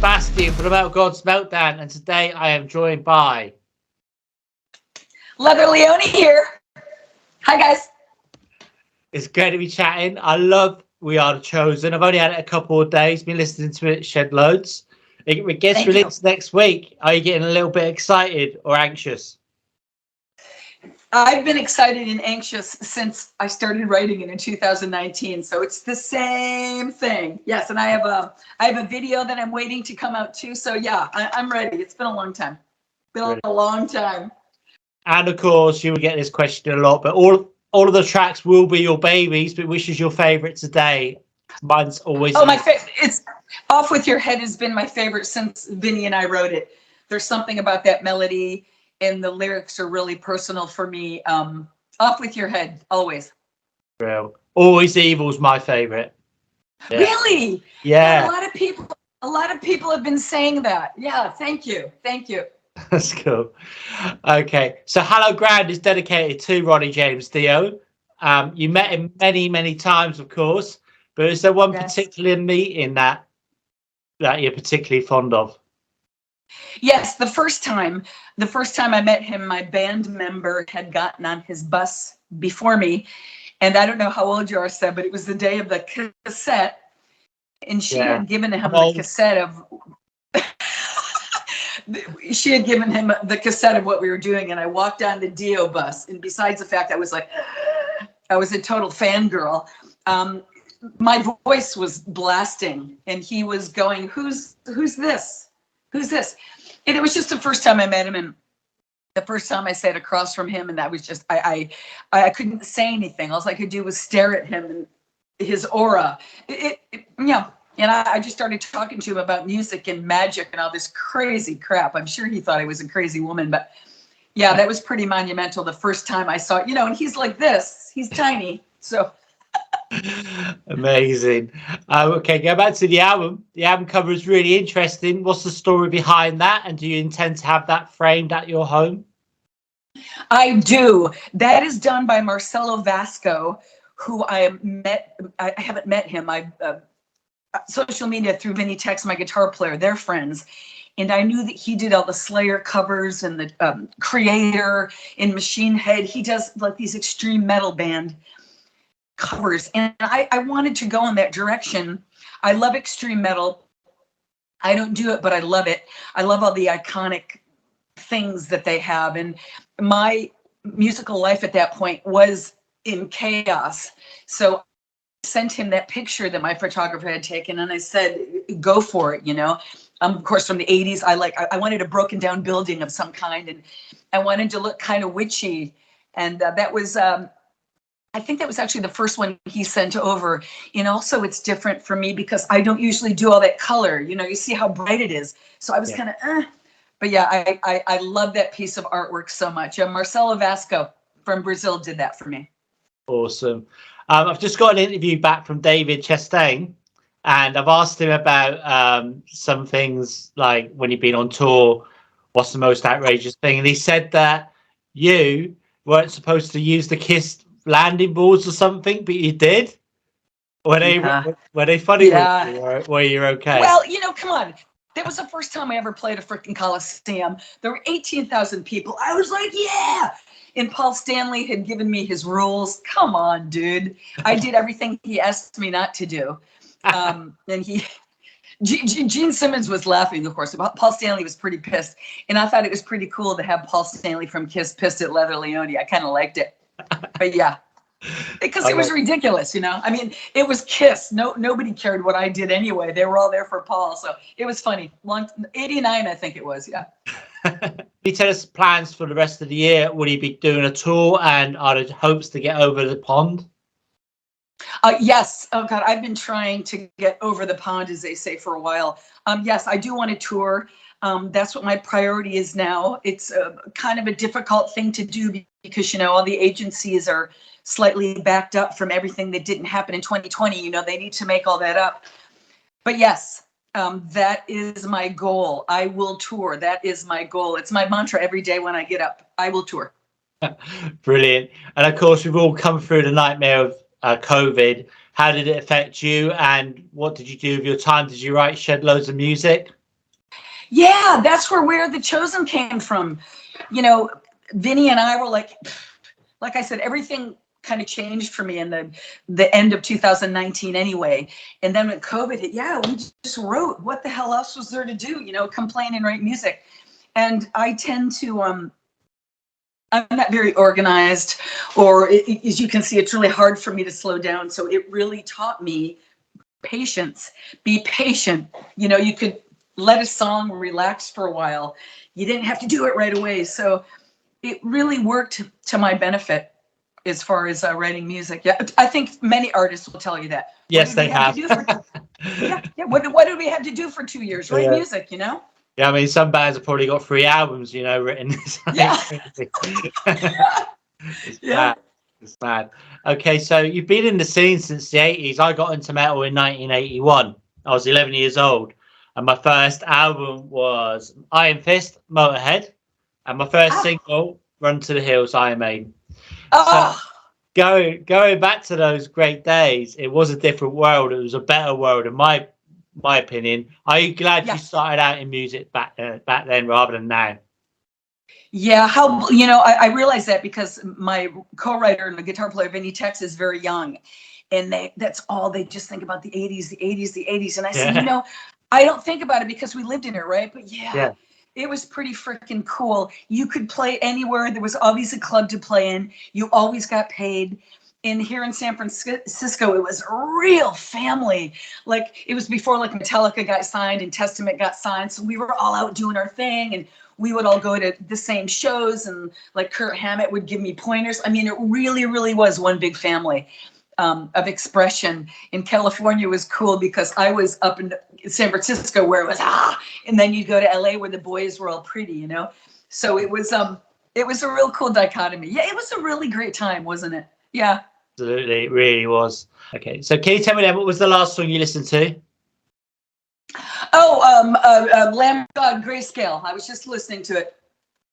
Sebastian from the Metal Gods Meltdown, and today I am joined by Leather Leone here. Hi guys. It's great to be chatting. I love We Are the Chosen. I've only had it a couple of days, been listening to it shed loads. It, it gets Thank released next week. Are you getting a little bit excited or anxious? I've been excited and anxious since I started writing it in 2019. So it's the same thing. Yes, and I have a I have a video that I'm waiting to come out too. So yeah, I, I'm ready. It's been a long time. Been Ready. a long time. And of course, you will get this question a lot, but all all of the tracks will be your babies. But which is your favorite today? Mine's always. Oh, my favorite. It's off with your head has been my favorite since Vinny and I wrote it. There's something about that melody, and the lyrics are really personal for me. Um, off with your head, always. Real. Always Evil's my favorite. Yeah. Really? Yeah, A lot of people. A lot of people have been saying that. Yeah. Thank you. Thank you. that's cool. Okay, so Hallowed Ground is dedicated to Ronnie James Dio. Um, you met him many, many times, of course, but is there one Yes. particular meeting that that you're particularly fond of? Yes, the first time, the first time I met him, my band member had gotten on his bus before me, and I don't know how old you are, Seb, but it was the day of the cassette, and she Yeah. had given him I'm the cassette of. she had given him the cassette of what we were doing, and I walked on the Dio bus, and besides the fact I was like, I was a total fangirl. Um, my voice was blasting, and he was going, "Who's who's this? Who's this?" And it was just the first time I met him, and the first time I sat across from him, and that was just I I I couldn't say anything. All I could do was stare at him and his aura. It, it, it yeah. And I, I just started talking to him about music and magic and all this crazy crap. I'm sure he thought I was a crazy woman, but yeah, that was pretty monumental the first time I saw it. You know, and he's like this. He's tiny. So Amazing. Uh, okay, go back to the album. The album cover is really interesting. What's the story behind that? And do you intend to have that framed at your home? I do. That is done by Marcelo Vasco, who I met. I I haven't met him. I uh, social media through Vinny Tex, my guitar player. They're friends, and I knew that he did all the Slayer covers and the um, Kreator in Machine Head. He does like these extreme metal band covers, and I, I wanted to go in that direction. I love extreme metal. I don't do it, but I love it. I love all the iconic things that they have, and my musical life at that point was in chaos. So I sent him that picture that my photographer had taken, and I said, "Go for it," you know. Um, of course, from the '80s, I like I, I wanted a broken down building of some kind, and I wanted to look kind of witchy, and uh, that was. Um, I think that was actually the first one he sent over. And also, it's different for me because I don't usually do all that color. You know, you see how bright it is. So I was Yeah. kind of, eh. but yeah, I, I I love that piece of artwork so much. Uh, Marcelo Vasco from Brazil did that for me. Awesome. Um, I've just got an interview back from David Chastain, and I've asked him about um, some things like when you've been on tour, what's the most outrageous thing? And he said that you weren't supposed to use the Kiss landing boards or something, but you did. Were they Yeah. were they funny? Yeah. Were you okay? Well, you know, come on. That was the first time I ever played a freaking Coliseum. There were 18,000 people. I was like, yeah. And Paul Stanley had given me his rules. Come on, dude. I did everything he asked me not to do. Um, and he, G- G- Gene Simmons was laughing, of course. Paul Stanley was pretty pissed. And I thought it was pretty cool to have Paul Stanley from Kiss pissed at Leather Leone. I kind of liked it. But yeah. Because it was ridiculous, you know. I mean, it was Kiss. No, nobody cared what I did anyway. They were all there for Paul, so it was funny. Long '89, I think it was. Yeah. Can you tell us plans for the rest of the year? Will you be doing a tour, and are there hopes to get over the pond? Uh, yes. Oh God, I've been trying to get over the pond, as they say, for a while. Um, yes, I do want to tour. Um, that's what my priority is now. It's a, kind of a difficult thing to do because you know all the agencies are slightly backed up from everything that didn't happen in 2020. You know they need to make all that up. But yes, um, that is my goal. I will tour. That is my goal. It's my mantra every day when I get up. I will tour. Brilliant. And of course, we've all come through the nightmare of uh, COVID. How did it affect you? And what did you do with your time? Did you write, shed loads of music? Yeah, that's where Where the Chosen came from. You know, Vinny and I were like, like I said, everything kind of changed for me in the the end of 2019 anyway. And then when COVID hit, yeah, we just wrote. What the hell else was there to do? You know, complain and write music. And I tend to um I'm not very organized, or it, it- as you can see, it's really hard for me to slow down. So it really taught me patience. Be patient. You know, you could let a song relax for a while. You didn't have to do it right away. So it really worked to my benefit as far as uh, writing music. Yeah, I think many artists will tell you that. Yes, they have have. do for- Yeah, yeah. What, what did we have to do for two years? Write Yeah. music, you know? Yeah, I mean, some bands have probably got three albums, you know, written. Yeah. it's Yeah. mad. It's mad. Okay, so you've been in the scene since the 80s. I got into metal in 1981. I was 11 years old. And my first album was Iron Fist, Motorhead. And my first Ah. single, Run to the Hills, Iron Maiden. Oh, Going going back to those great days, it was a different world. It was a better world, in my my opinion. Are you glad Yeah. you started out in music back uh, back then rather than now? Yeah, how you know I, I realize that because my co-writer and the guitar player Vinny Tex is very young, and they that's all they just think about the '80s, the '80s, the '80s. And I said, you know, I don't think about it because we lived in it, right? But yeah, Yeah. It was pretty freaking cool. You could play anywhere. There was always a club to play in. You always got paid. And here in San Francisco, it was real family. Like it was before like Metallica got signed and Testament got signed. So we were all out doing our thing and we would all go to the same shows and like Kirk Hammett would give me pointers. I mean, it really, really was one big family um, of expression. In California was cool because I was up in San Francisco where it was ah, and then you'd go to LA where the boys were all pretty, you know. So it was um, it was a real cool dichotomy. Yeah, it was a really great time, wasn't it? Yeah. Absolutely, it really was. Okay, so can you tell me then what was the last song you listened to? Oh, um, uh, uh, Lamb God Grayscale. I was just listening to it.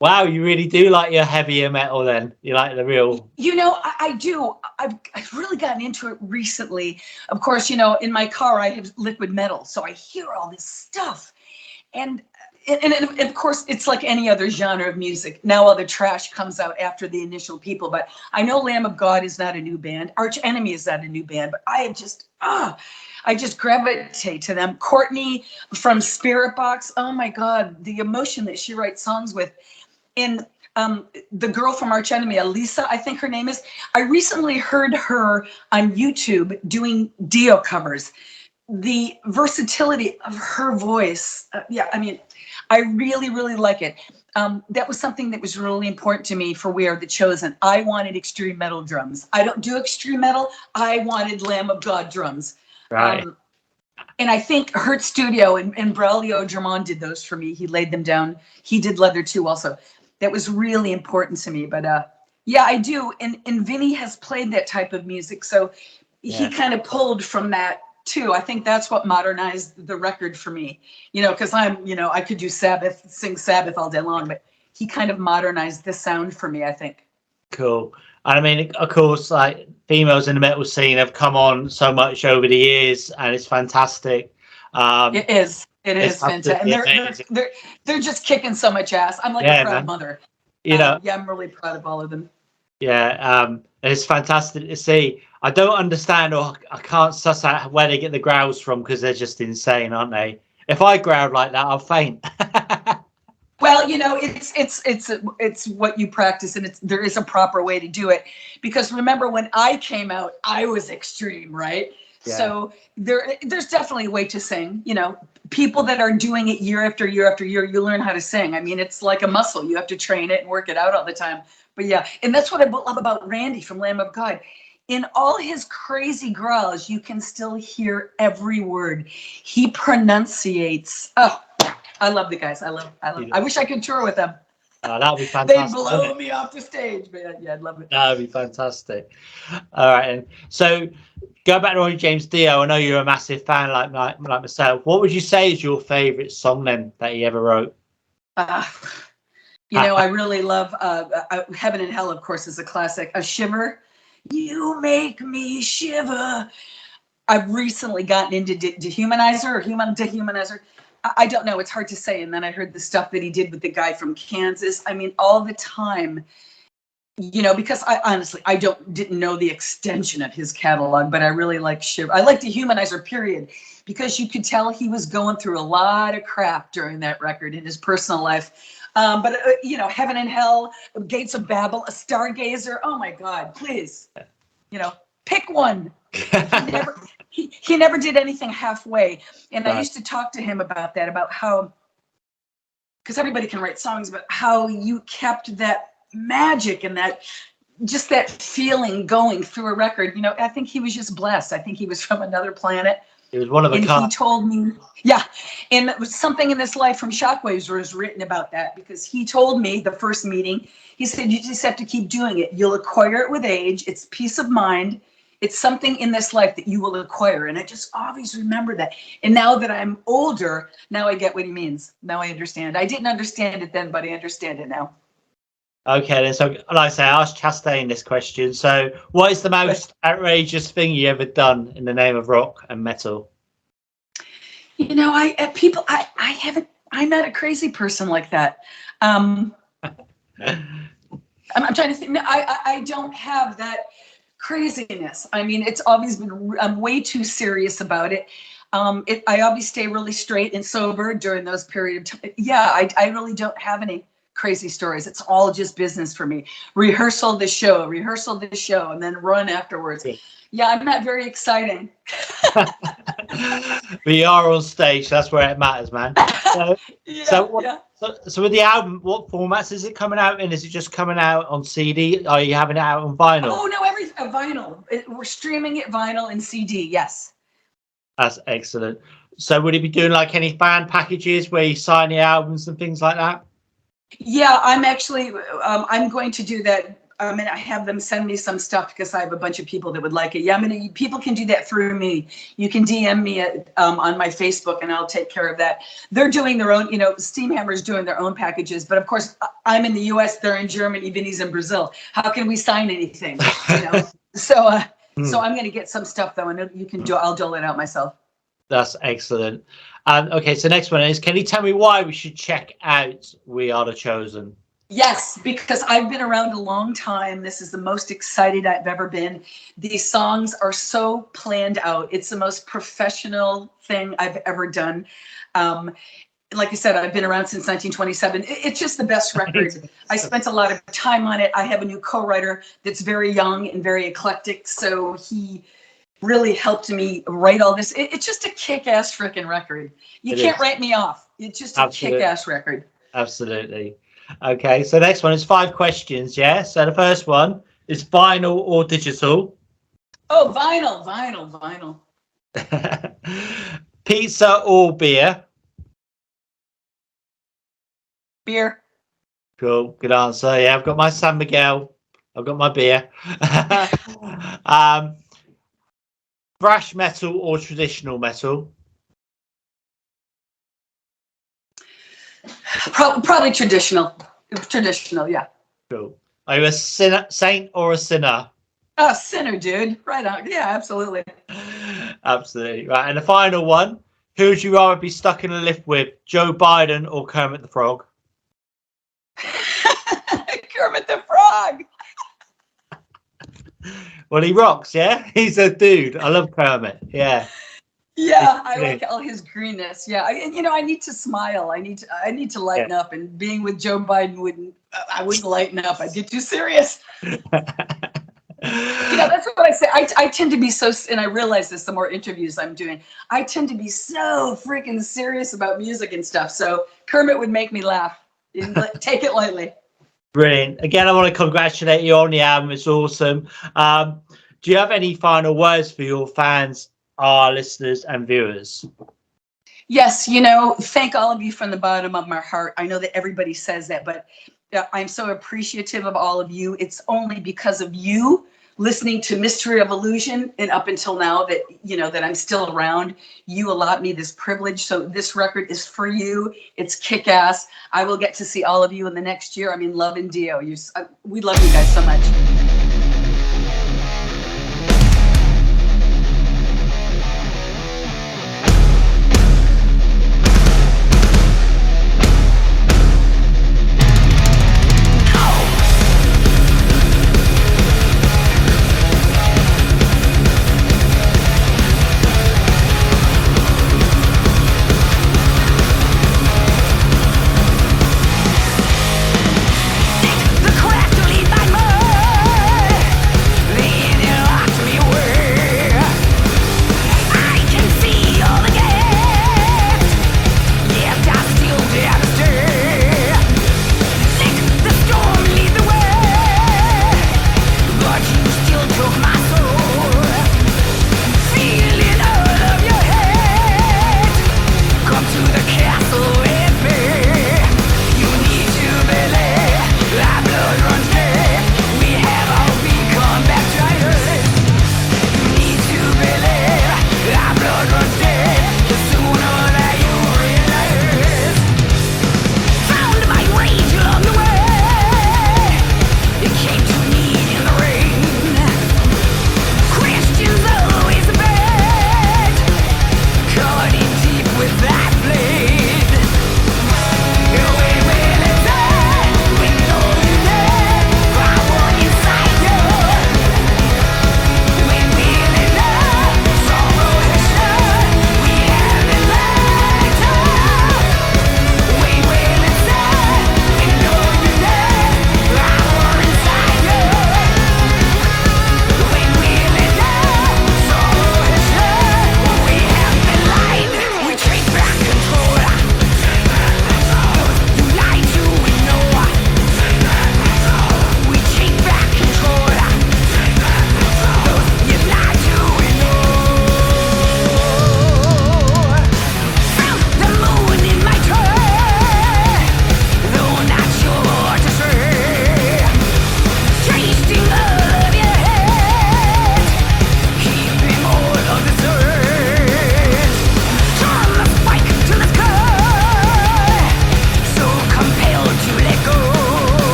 Wow, you really do like your heavier metal then. You like the real You know, I, I do. I've, I've really gotten into it recently. Of course, you know, in my car, I have liquid metal. So I hear all this stuff. And, and, and of course, it's like any other genre of music. Now all the trash comes out after the initial people. But I know Lamb of God is not a new band. Arch Enemy is not a new band. But I just, ah, I just gravitate to them. Courtney from Spiritbox. Oh my God, the emotion that she writes songs with. And um, the girl from Arch Enemy, Alissa, I think her name is. I recently heard her on YouTube doing Dio covers. The versatility of her voice, uh, yeah, I mean, I really, really like it. Um, that was something that was really important to me for We Are the Chosen. I wanted extreme metal drums. I don't do extreme metal. I wanted Lamb of God drums. right. Um, and I think Hurt Studio and, and Braulio Germán did those for me. He laid them down. He did leather too, also. That was really important to me. But uh, yeah, I do. And and Vinny has played that type of music, so Yeah. he kind of pulled from that too. I think that's what modernized the record for me. You know, because I'm, you know, I could do Sabbath, sing Sabbath all day long, but he kind of modernized the sound for me. I think. Cool. And I mean, of course, like females in the metal scene have come on so much over the years, and it's fantastic. Um, It is. It is fantastic. And they're, they're they're they're just kicking so much ass. I'm like Yeah, a proud man. mother. you know, Um, yeah, I'm really proud of all of them. yeah, um, it's fantastic to see. I don't understand, or I can't suss out where they get the growls from because they're just insane, aren't they? If I growl like that, I'll faint. Well, you know, it's it's it's it's what you practice, and it's there is a proper way to do it. Because remember, when I came out, I was extreme, right? Yeah. So there there's definitely a way to sing. You know, people that are doing it year after year after year, you learn how to sing. I mean, it's like a muscle. You have to train it and work it out all the time. But yeah, and that's what I love about Randy from Lamb of God. In all his crazy growls, you can still hear every word. He pronunciates. Oh, I love the guys. I love. I love. I wish I could tour with them. Oh, that'd be fantastic. They'd blow me off the stage, man. Yeah, I'd love it. That'd be fantastic. All right, and so go back to Ronnie James Dio. I know you're a massive fan, like like, like myself. What would you say is your favourite song then that he ever wrote? Uh, you know, I really love uh, uh, Heaven and Hell. Of course, is a classic. A shiver. You make me shiver. I've recently gotten into de- Dehumanizer or Human Dehumanizer. I don't know. It's hard to say. And then I heard the stuff that he did with the guy from Kansas. I mean, all the time, you know, because I honestly I don't didn't know the extension of his catalog, but I really like Shiv. I like the Humanizer period because you could tell he was going through a lot of crap during that record in his personal life. Um, but uh, you know, Heaven and Hell, Gates of Babel, A Stargazer. Oh my God, please, you know, pick one. Never, he, he never did anything halfway. And I used to talk to him about that, about how, because everybody can write songs, but how you kept that magic and that just that feeling going through a record. You know, I think he was just blessed. I think he was from another planet. He was one of the. And he told me, yeah, and it was something in this life from Shockwaves was written about that because he told me the first meeting, he said, you just have to keep doing it. You'll acquire it with age. It's peace of mind. It's something in this life that you will acquire. And I just always remember that. And now that I'm older, now I get what he means. Now I understand. I didn't understand it then, but I understand it now. Okay, then. So, like I say, I asked Chastain this question. So, what is the most outrageous thing you ever done in the name of rock and metal? You know, I uh, people, I, I haven't. I'm not a crazy person like that. Um, I'm, I'm trying to think. No, I, I I don't have that craziness. I mean, it's always been. I'm way too serious about it. Um, it, I always stay really straight and sober during those period of time. Yeah, I, I really don't have any crazy stories. It's all just business for me. Rehearsal the show, rehearsal the show, and then run afterwards. Yeah. I'm not very exciting. we are on stage. That's where it matters, man. So, Yeah, So what- yeah. so, so with the album, what formats is it coming out in? Is it just coming out on CD? Are you having it out on vinyl? Oh no, every uh, vinyl. It, we're streaming it vinyl and CD. Yes. That's excellent. So, would it be doing like any fan packages where you sign the albums and things like that? Yeah, I'm actually. Um, I'm going to do that. I'm gonna have them send me some stuff because I have a bunch of people that would like it. Yeah, I'm gonna. People can do that through me. You can DM me at, um, on my Facebook, and I'll take care of that. They're doing their own. You know, Steamhammer's doing their own packages, but of course, I'm in the U.S. They're in Germany. Vinny's in Brazil. How can we sign anything? You know. so, uh, so I'm gonna get some stuff though, and you can do. I'll dole it out myself. That's excellent. Um, okay, so next one is can you tell me why we should check out We Are the Chosen? Yes, because I've been around a long time. This is the most excited I've ever been. These songs are so planned out. It's the most professional thing I've ever done. Um, like I said, I've been around since 1927. It's just the best record. I spent a lot of time on it. I have a new co-writer that's very young and very eclectic, so he really helped me write all this. It's just a kick-ass freaking record. You It can't is. write me off. It's just a Absolutely. kick-ass record. Absolutely. Okay, so next one is five questions. Yeah. So the first one is vinyl or digital? Oh, vinyl, vinyl, vinyl. Pizza or beer? Beer. Cool. Good answer. Yeah, I've got my San Miguel. I've got my beer. um, thrash metal or traditional metal? Pro- probably traditional. Traditional, yeah. Cool. Are you a sinner, saint or a sinner? Oh, sinner, dude. Right on. Yeah, absolutely. Absolutely. Right. And the final one who would you rather be stuck in a lift with, Joe Biden or Kermit the Frog? Kermit the Frog. Well, he rocks, yeah? He's a dude. I love Kermit. Yeah. Yeah, I like all his greenness. Yeah, I, and you know, I need to smile. I need to. I need to lighten up. And being with Joe Biden wouldn't. I wouldn't lighten up. I'd get too serious. You know, that's what I say. I, I tend to be so, and I realize this the more interviews I'm doing. I tend to be so freaking serious about music and stuff. So Kermit would make me laugh. Take it lightly. Brilliant. Again, I want to congratulate you on the album. It's awesome. Um, do you have any final words for your fans, our listeners, and viewers? Yes, you know, thank all of you from the bottom of my heart. I know that everybody says that, but uh, I'm so appreciative of all of you. It's only because of you listening to Mystery of Illusion and up until now that you know that I'm still around. You allowed me this privilege, so this record is for you. It's kick ass. I will get to see all of you in the next year. I mean, love and Dio. You, uh, we love you guys so much.